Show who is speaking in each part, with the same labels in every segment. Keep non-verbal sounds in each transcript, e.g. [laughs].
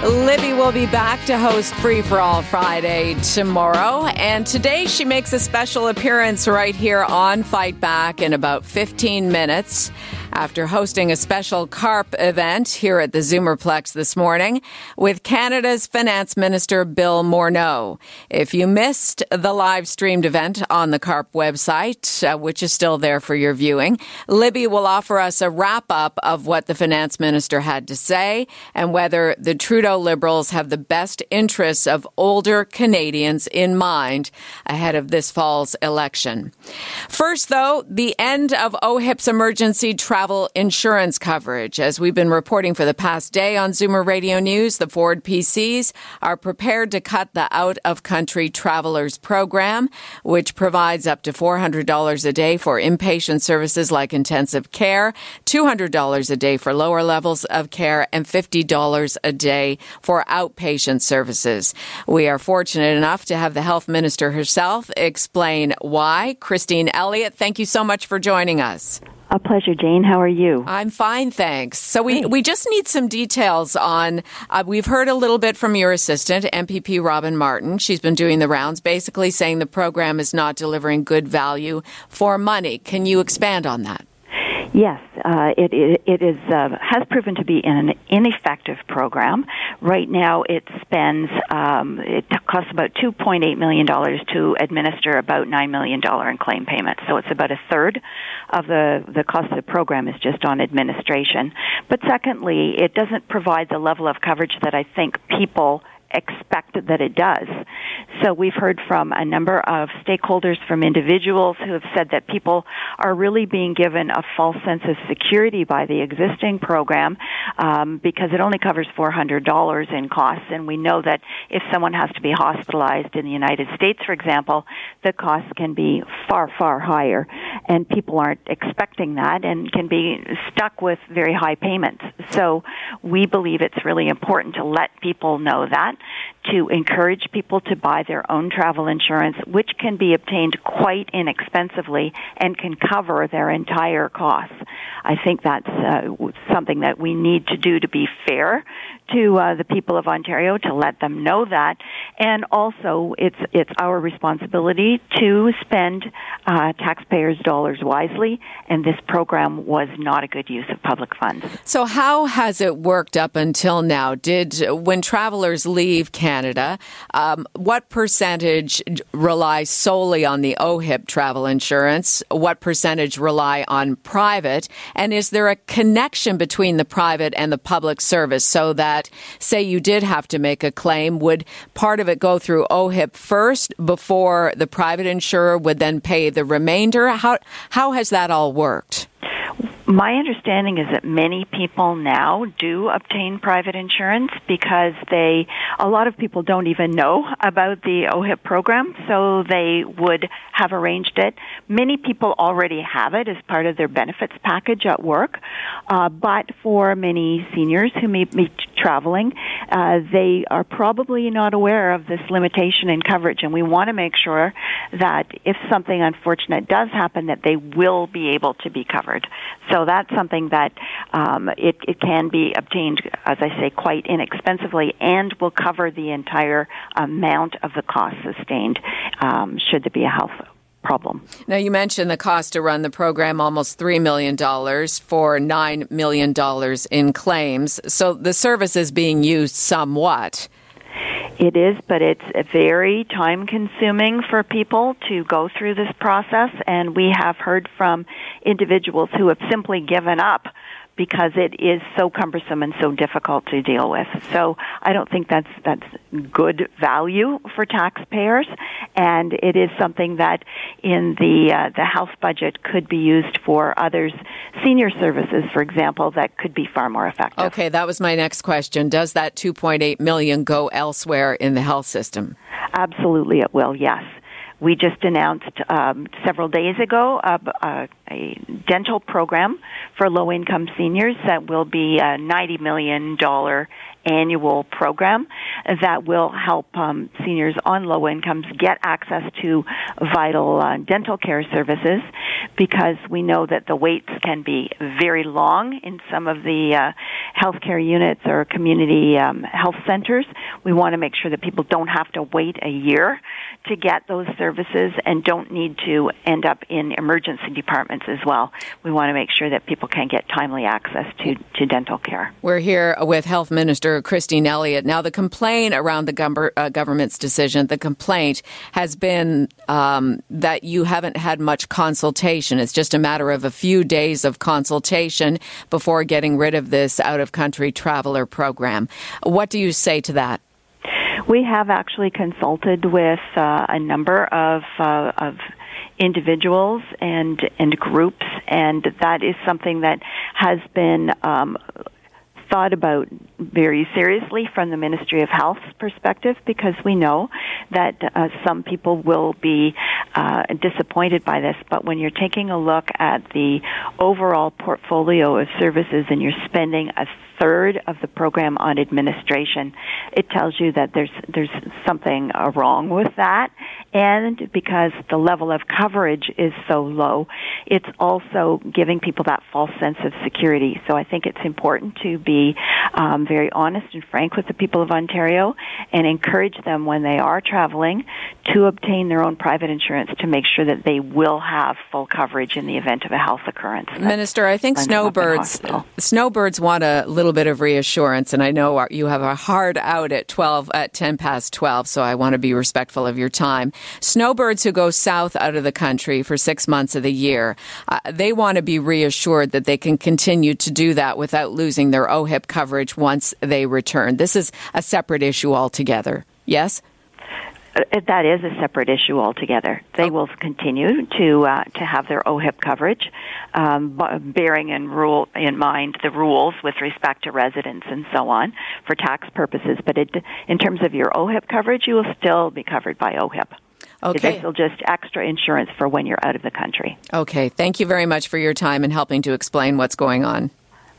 Speaker 1: Libby will be back to host Free for All Friday tomorrow. And today she makes a special appearance right here on Fight Back in about 15 minutes after hosting a special CARP event here at the Zoomerplex this morning with Canada's Finance Minister Bill Morneau. If you missed the live streamed event on the CARP website, uh, which is still there for your viewing, Libby will offer us a wrap up of what the Finance Minister had to say and whether the Trudeau Liberals have the best interests of older Canadians in mind ahead of this fall's election. First, though, the end of OHIP's emergency travel travel insurance coverage. As we've been reporting for the past day on Zoomer Radio News, the Ford PCs are prepared to cut the out of country travelers program, which provides up to $400 a day for inpatient services like intensive care, $200 a day for lower levels of care, and $50 a day for outpatient services. We are fortunate enough to have the health minister herself explain why. Christine Elliott, thank you so much for joining us.
Speaker 2: A pleasure, Jane. How are you?
Speaker 1: I'm fine, thanks. So we, we just need some details on. Uh, we've heard a little bit from your assistant, MPP Robin Martin. She's been doing the rounds, basically saying the program is not delivering good value for money. Can you expand on that?
Speaker 2: Yes, uh, it, it, it is uh, has proven to be an ineffective program. Right now, it spends um, it costs about two point eight million dollars to administer about nine million dollar in claim payments. So it's about a third of the the cost of the program is just on administration. But secondly, it doesn't provide the level of coverage that I think people expect that it does. So we've heard from a number of stakeholders, from individuals who have said that people are really being given a false sense of security by the existing program um, because it only covers $400 in costs. And we know that if someone has to be hospitalized in the United States, for example, the costs can be far, far higher. And people aren't expecting that and can be stuck with very high payments. So we believe it's really important to let people know that to encourage people to buy their own travel insurance, which can be obtained quite inexpensively and can cover their entire costs. I think that's uh, something that we need to do to be fair to uh, the people of Ontario to let them know that, and also it's it's our responsibility to spend uh, taxpayers' dollars wisely. And this program was not a good use of public funds.
Speaker 1: So, how has it worked up until now? Did when travelers leave Canada, um, what percentage rely solely on the OHIP travel insurance? What percentage rely on private? And is there a connection between the private and the public service so that, say you did have to make a claim, would part of it go through OHIP first before the private insurer would then pay the remainder? How, how has that all worked?
Speaker 2: My understanding is that many people now do obtain private insurance because they, a lot of people don't even know about the OHIP program, so they would have arranged it. Many people already have it as part of their benefits package at work, uh, but for many seniors who may be traveling, uh, they are probably not aware of this limitation in coverage, and we want to make sure that if something unfortunate does happen, that they will be able to be covered. So that's something that um, it, it can be obtained, as I say, quite inexpensively, and will cover the entire amount of the cost sustained um, should there be a health problem.
Speaker 1: Now, you mentioned the cost to run the program almost $3 million for $9 million in claims. So the service is being used somewhat.
Speaker 2: It is, but it's very time consuming for people to go through this process, and we have heard from individuals who have simply given up because it is so cumbersome and so difficult to deal with. So I don't think that's that's good value for taxpayers, and it is something that in the uh, the health budget could be used for others, senior services, for example, that could be far more effective.
Speaker 1: Okay, that was my next question. Does that 2.8 million go elsewhere in the health system?
Speaker 2: Absolutely, it will. Yes. We just announced um, several days ago a dental program for low income seniors that will be a $90 million annual program that will help um, seniors on low incomes get access to vital uh, dental care services because we know that the waits can be very long in some of the uh, healthcare units or community um, health centers. We want to make sure that people don't have to wait a year to get those services and don't need to end up in emergency departments as well. We want to make sure that people can get timely access to, to dental care.
Speaker 1: We're here with Health Minister Christine Elliott. Now, the complaint around the uh, government's decision, the complaint has been um, that you haven't had much consultation. It's just a matter of a few days of consultation before getting rid of this out of country traveler program. What do you say to that?
Speaker 2: We have actually consulted with uh, a number of uh, of individuals and and groups, and that is something that has been um, thought about very seriously from the Ministry of Health's perspective because we know that uh, some people will be uh, disappointed by this. But when you're taking a look at the overall portfolio of services and you're spending a third of the program on administration, it tells you that there's there's something uh, wrong with that. And because the level of coverage is so low, it's also giving people that false sense of security. So I think it's important to be um, very honest and frank with the people of Ontario and encourage them when they are traveling to obtain their own private insurance to make sure that they will have full coverage in the event of a health occurrence.
Speaker 1: Minister, I think snowbirds snowbirds want a little bit of reassurance, and I know you have a hard out at twelve at ten past twelve, so I want to be respectful of your time. Snowbirds who go south out of the country for six months of the year, uh, they want to be reassured that they can continue to do that without losing their OHIP coverage once they return. This is a separate issue altogether. Yes.
Speaker 2: Uh, that is a separate issue altogether. They will continue to uh, to have their OHIP coverage, um, bearing in rule in mind the rules with respect to residents and so on for tax purposes. But it, in terms of your OHIP coverage, you will still be covered by OHIP.
Speaker 1: Okay.
Speaker 2: It's just extra insurance for when you're out of the country.
Speaker 1: Okay. Thank you very much for your time and helping to explain what's going on.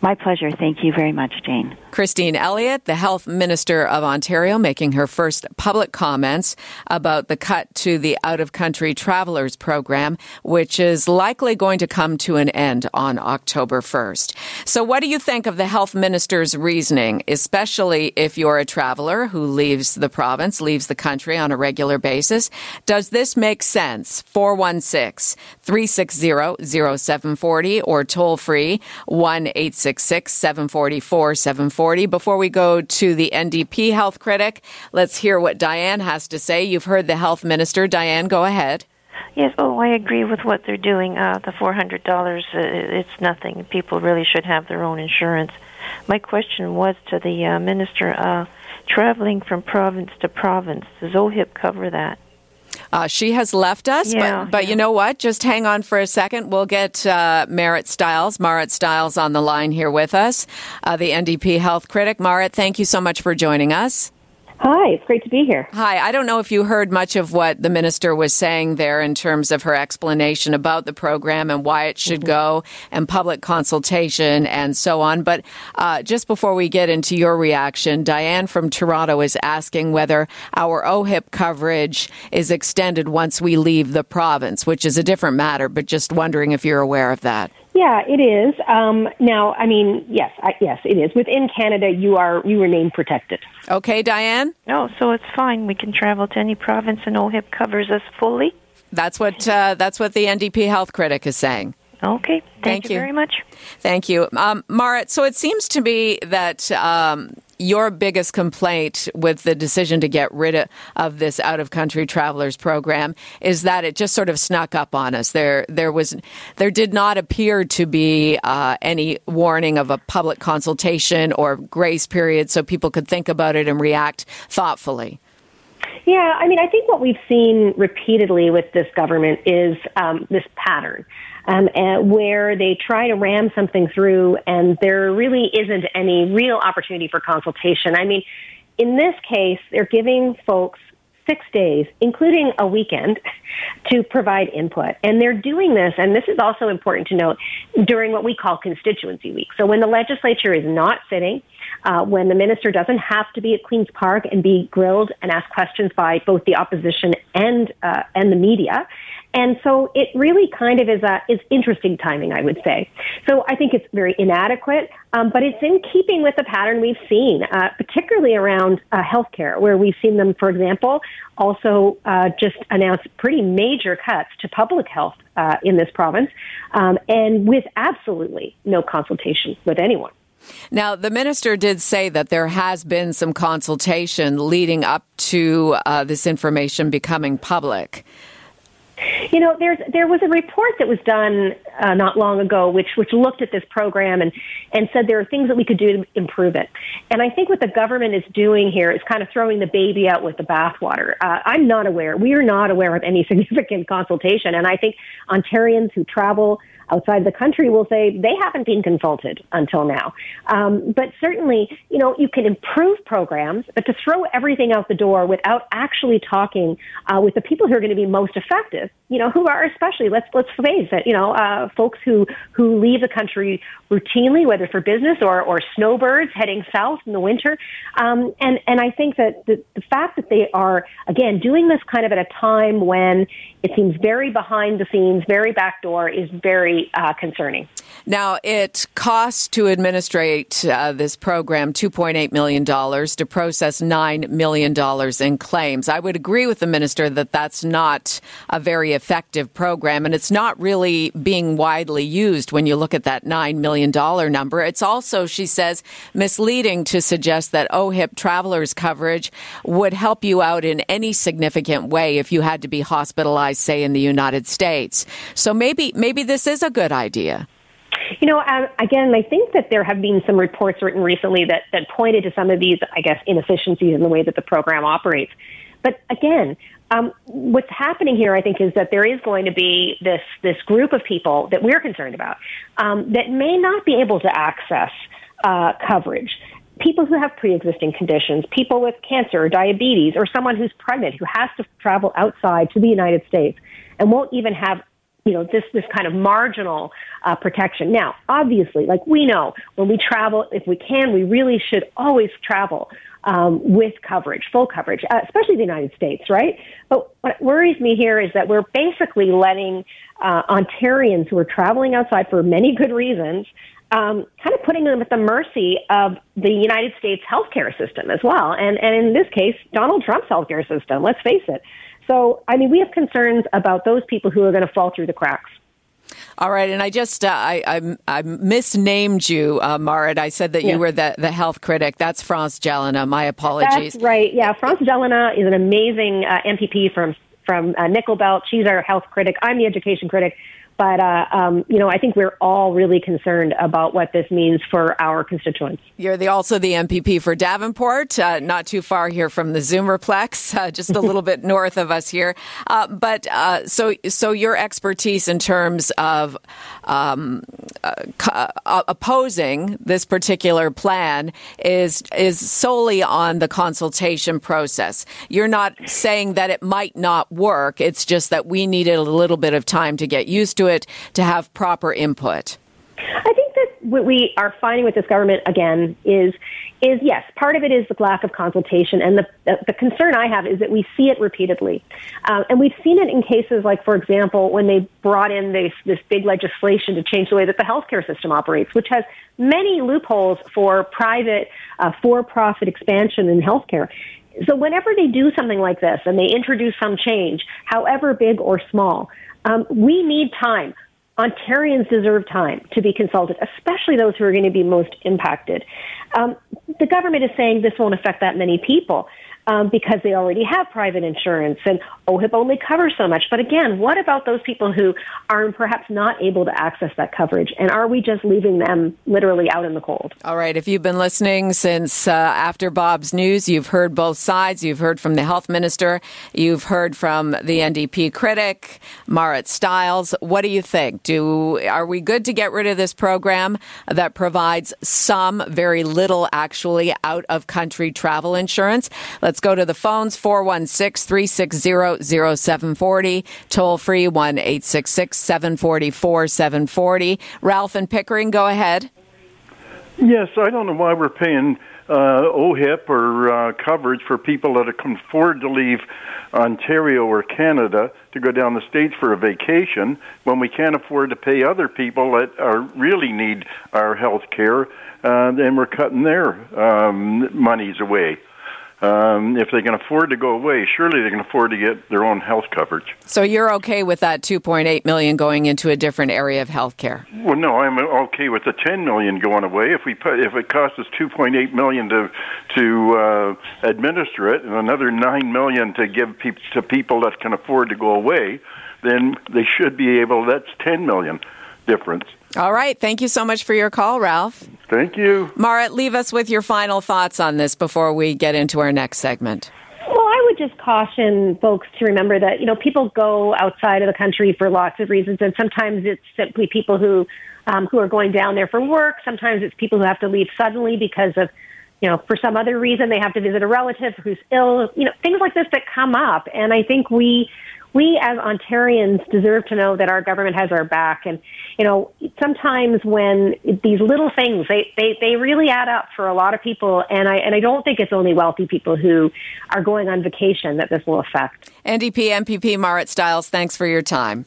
Speaker 2: My pleasure. Thank you very much, Jane.
Speaker 1: Christine Elliott, the Health Minister of Ontario, making her first public comments about the cut to the out of country travelers program, which is likely going to come to an end on October 1st. So, what do you think of the Health Minister's reasoning, especially if you're a traveler who leaves the province, leaves the country on a regular basis? Does this make sense? 416 360 0740 or toll free 1 866 744 740. Before we go to the NDP health critic, let's hear what Diane has to say. You've heard the health minister. Diane, go ahead.
Speaker 3: Yes, oh, I agree with what they're doing. Uh, the four hundred dollars, uh, it's nothing. People really should have their own insurance. My question was to the uh, minister: uh, traveling from province to province, does OHIP cover that?
Speaker 1: Uh, she has left us,
Speaker 3: yeah,
Speaker 1: but, but
Speaker 3: yeah.
Speaker 1: you know what? Just hang on for a second. We'll get uh, Marit Stiles, Marit Stiles on the line here with us, uh, the NDP health critic. Marit, thank you so much for joining us.
Speaker 4: Hi, it's great to be here.
Speaker 1: Hi, I don't know if you heard much of what the minister was saying there in terms of her explanation about the program and why it should mm-hmm. go and public consultation and so on. But uh, just before we get into your reaction, Diane from Toronto is asking whether our OHIP coverage is extended once we leave the province, which is a different matter, but just wondering if you're aware of that.
Speaker 4: Yeah, it is. Um, now, I mean, yes, I, yes, it is. Within Canada, you are you remain protected.
Speaker 1: Okay, Diane.
Speaker 3: No, so it's fine. We can travel to any province, and OHIP covers us fully.
Speaker 1: That's what uh, that's what the NDP health critic is saying.
Speaker 3: Okay, thank,
Speaker 1: thank
Speaker 3: you,
Speaker 1: you
Speaker 3: very much.
Speaker 1: Thank you, um, Marit. So it seems to me that um, your biggest complaint with the decision to get rid of, of this out of country travelers program is that it just sort of snuck up on us. There, there was, there did not appear to be uh, any warning of a public consultation or grace period, so people could think about it and react thoughtfully.
Speaker 4: Yeah, I mean, I think what we've seen repeatedly with this government is um, this pattern um, where they try to ram something through and there really isn't any real opportunity for consultation. I mean, in this case, they're giving folks six days, including a weekend, [laughs] to provide input. And they're doing this, and this is also important to note, during what we call constituency week. So when the legislature is not sitting, uh, when the minister doesn't have to be at Queen's Park and be grilled and asked questions by both the opposition and uh, and the media, and so it really kind of is a is interesting timing, I would say. So I think it's very inadequate, um, but it's in keeping with the pattern we've seen, uh, particularly around uh, healthcare, where we've seen them, for example, also uh, just announce pretty major cuts to public health uh, in this province, um, and with absolutely no consultation with anyone.
Speaker 1: Now, the minister did say that there has been some consultation leading up to uh, this information becoming public.
Speaker 4: You know, there's there was a report that was done uh, not long ago, which which looked at this program and and said there are things that we could do to improve it. And I think what the government is doing here is kind of throwing the baby out with the bathwater. Uh, I'm not aware. We are not aware of any [laughs] significant consultation, and I think Ontarians who travel outside the country will say they haven't been consulted until now. Um, but certainly, you know, you can improve programs, but to throw everything out the door without actually talking uh, with the people who are going to be most effective, you know, who are especially let's let's face it, you know, uh, folks who who leave the country routinely, whether for business or or snowbirds heading south in the winter, um, and and I think that the, the fact that they are again doing this kind of at a time when it seems very behind the scenes, very backdoor, is very uh, concerning.
Speaker 1: Now, it costs to administrate uh, this program $2.8 million to process $9 million in claims. I would agree with the minister that that's not a very effective program, and it's not really being widely used when you look at that $9 million number. It's also, she says, misleading to suggest that OHIP travelers coverage would help you out in any significant way if you had to be hospitalized, say, in the United States. So maybe, maybe this is a good idea.
Speaker 4: You know, um, again, I think that there have been some reports written recently that, that pointed to some of these, I guess, inefficiencies in the way that the program operates. But again, um, what's happening here, I think, is that there is going to be this this group of people that we're concerned about um, that may not be able to access uh, coverage. People who have pre-existing conditions, people with cancer or diabetes, or someone who's pregnant who has to travel outside to the United States and won't even have you know this this kind of marginal uh, protection. Now, obviously, like we know, when we travel, if we can, we really should always travel um, with coverage, full coverage, uh, especially the United States, right? But what worries me here is that we're basically letting uh, Ontarians who are traveling outside for many good reasons. Um, kind of putting them at the mercy of the United States healthcare system as well, and and in this case, Donald Trump's healthcare system. Let's face it. So, I mean, we have concerns about those people who are going to fall through the cracks.
Speaker 1: All right, and I just uh, I, I, I misnamed you, uh, Marit. I said that yeah. you were the, the health critic. That's France Gélinas. My apologies.
Speaker 4: That's right. Yeah, France Gélinas is an amazing uh, MPP from from uh, Nickel Belt. She's our health critic. I'm the education critic. But, uh, um, you know, I think we're all really concerned about what this means for our constituents.
Speaker 1: You're the, also the MPP for Davenport, uh, not too far here from the Zoomerplex, [laughs] uh, just a [laughs] little bit north of us here. Uh, but uh, so, so your expertise in terms of um, uh, opposing this particular plan is is solely on the consultation process. You're not saying that it might not work. It's just that we needed a little bit of time to get used to to it to have proper input?
Speaker 4: I think that what we are finding with this government again is is yes, part of it is the lack of consultation, and the the, the concern I have is that we see it repeatedly, um, and we've seen it in cases like, for example, when they brought in this this big legislation to change the way that the healthcare system operates, which has many loopholes for private uh, for-profit expansion in healthcare. So whenever they do something like this and they introduce some change, however big or small, um, we need time. Ontarians deserve time to be consulted, especially those who are going to be most impacted. Um, the government is saying this won't affect that many people um, because they already have private insurance and OHIP only covers so much. But again, what about those people who are perhaps not able to access that coverage? And are we just leaving them literally out in the cold?
Speaker 1: All right. If you've been listening since uh, after Bob's news, you've heard both sides. You've heard from the health minister. You've heard from the NDP critic, Marit Stiles. What do you think? Do are we good to get rid of this program that provides some, very little, actually, out of country travel insurance? Let's go to the phones 416 360 0740, toll free 1 866 744 740. Ralph and Pickering, go ahead.
Speaker 5: Yes, I don't know why we're paying uh, OHIP or uh, coverage for people that can afford to leave Ontario or Canada to go down the states for a vacation when we can't afford to pay other people that are really need our health care, uh, and we're cutting their um, monies away um, if they can afford to go away, surely they can afford to get their own health coverage.
Speaker 1: So you're okay with that 2.8 million going into a different area of health care?
Speaker 5: Well, no, I'm okay with the 10 million going away. If we put, if it costs us 2.8 million to to uh, administer it, and another 9 million to give pe- to people that can afford to go away, then they should be able. That's 10 million difference.
Speaker 1: All right. Thank you so much for your call, Ralph.
Speaker 5: Thank you.
Speaker 1: Marit, leave us with your final thoughts on this before we get into our next segment.
Speaker 4: Well, I would just caution folks to remember that, you know, people go outside of the country for lots of reasons, and sometimes it's simply people who, um, who are going down there for work. Sometimes it's people who have to leave suddenly because of, you know, for some other reason they have to visit a relative who's ill, you know, things like this that come up. And I think we, we as Ontarians deserve to know that our government has our back. And, you know, sometimes when these little things, they, they, they really add up for a lot of people. And I, and I don't think it's only wealthy people who are going on vacation that this will affect.
Speaker 1: NDP MPP Marit Stiles, thanks for your time.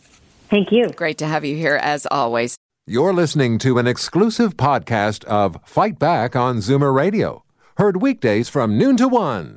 Speaker 4: Thank you.
Speaker 1: Great to have you here as always.
Speaker 6: You're listening to an exclusive podcast of Fight Back on Zoomer Radio, heard weekdays from noon to one.